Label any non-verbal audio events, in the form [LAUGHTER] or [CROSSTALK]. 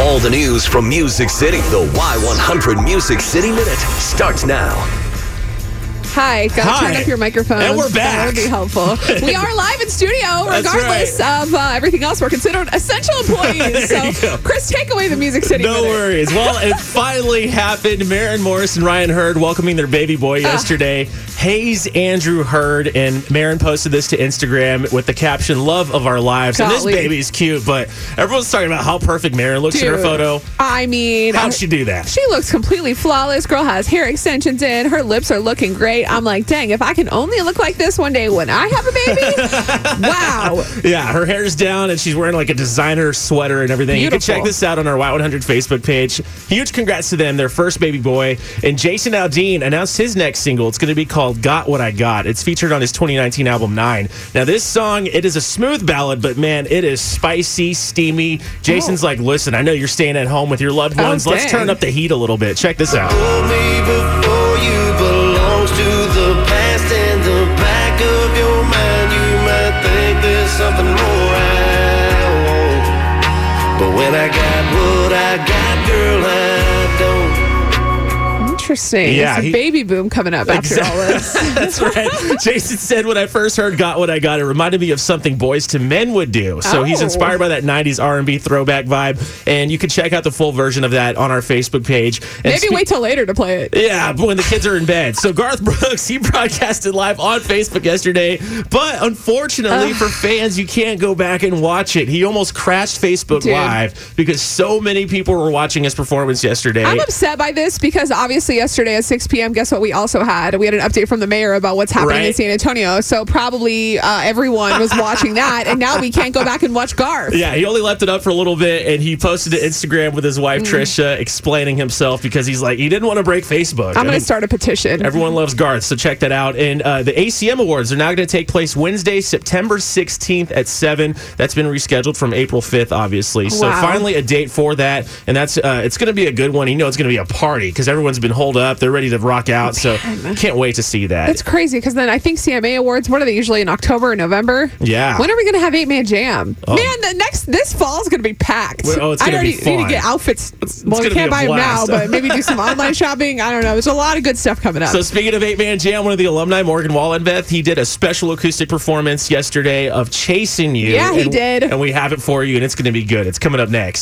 All the news from Music City. The Y100 Music City Minute starts now. Hi, gotta Hi. turn up your microphone. And we're That would be helpful. [LAUGHS] we are live in studio, regardless of uh, everything else. We're considered essential employees. [LAUGHS] So. Chris, take away the Music City. No minute. worries. Well, it [LAUGHS] finally happened. Maren Morris and Ryan Hurd welcoming their baby boy Ah. yesterday. Hayes Andrew Hurd and Maren posted this to Instagram with the caption "Love of our lives." And this baby's cute, but everyone's talking about how perfect Maren looks in her photo. I mean, How'd she do that? She looks completely flawless. Girl has hair extensions in. Her lips are looking great. I'm like, dang, if I can only look like this one day when I have a baby, [LAUGHS] wow. Yeah, her hair's down and she's wearing like a designer sweater and everything. You can check this out on our Y100 Facebook page. Huge congrats to them, their first baby boy. And Jason Aldean announced his next single. It's going to be called Got What I Got. It's featured on his 2019 album Nine. Now, this song, it is a smooth ballad, but man, it is spicy, steamy. Jason's oh. like, listen, I know you're staying at home with your loved Oh, ones. Let's turn up the heat a little bit. Check this out. Want. I got what I got, girl, I. Interesting. Yeah, It's a baby boom coming up after all this. [LAUGHS] That's right. Jason said, when I first heard "Got What I Got," it reminded me of something Boyz II Men would do. So he's Oh. inspired by that '90s R&B throwback vibe, and you can check out the full version of that on our Facebook page. Maybe spe- wait till later to play it. Yeah, when the kids are in bed. So Garth [LAUGHS] Brooks, he broadcasted live on Facebook yesterday, but unfortunately for fans, you can't go back and watch it. He almost crashed Facebook Dude. Live because so many people were watching his performance yesterday. I'm upset by this because obviously yesterday at 6 p.m., guess what we also had? We had an update from the mayor about what's happening in San Antonio. So probably uh, everyone was watching that, and now we can't go back and watch Garth. Yeah, he only left it up for a little bit, and he posted to Instagram with his wife Trisha explaining himself because he's like he didn't want to break Facebook. I'm going to start a petition. Everyone loves Garth, so check that out. And uh, the ACM Awards are now going to take place Wednesday, September 16th at 7. That's been rescheduled from April 5th, obviously. So finally a date for that, and that's uh, it's going to be a good one. You know, it's going to be a party because everyone's been up. They're ready to rock out. So can't wait to see that. It's crazy because then I think CMA Awards, what are they usually in October or November? Yeah. When are we going to have Eight Man Jam? Oh. Man, the next, this fall is going to be packed. Well, oh, it's I gonna already be need to get outfits. well, gonna we be can't buy them now, but maybe do some [LAUGHS] online shopping. I don't know. There's a lot of good stuff coming up. So speaking of eight man jam, one of the alumni, Morgan Wallenbeth, he did a special acoustic performance yesterday of "Chasing You." Yeah, he and, did. and we have it for you, and it's going to be good. It's coming up next.